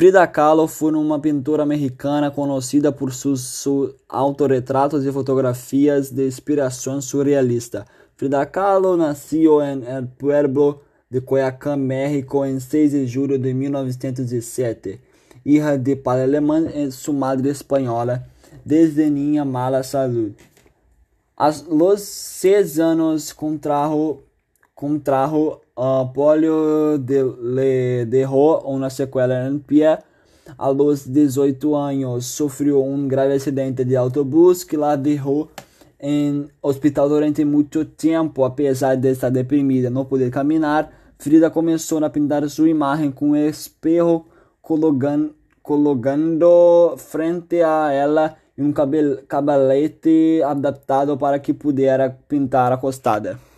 Frida Kahlo foi uma pintora mexicana conhecida por seus, seus autorretratos e fotografias de inspiração surrealista. Frida Kahlo nasceu em El Pueblo de Coyacán, México, em 6 de julho de 1907. Hija de pai alemão e sua madre espanhola, desde niña mala salud. A los seis anos contrajo, contrajo uh, polio de, le dejó una secuela en el pie. A los 18 anos sofreu um grave acidente de autobús que la dejó em hospital durante muito tempo, apesar de estar deprimida, não poder caminhar. Frida começou a pintar sua imagem com um espelho, colocando, colocando frente a ela um cabalete adaptado para que pudesse pintar acostada.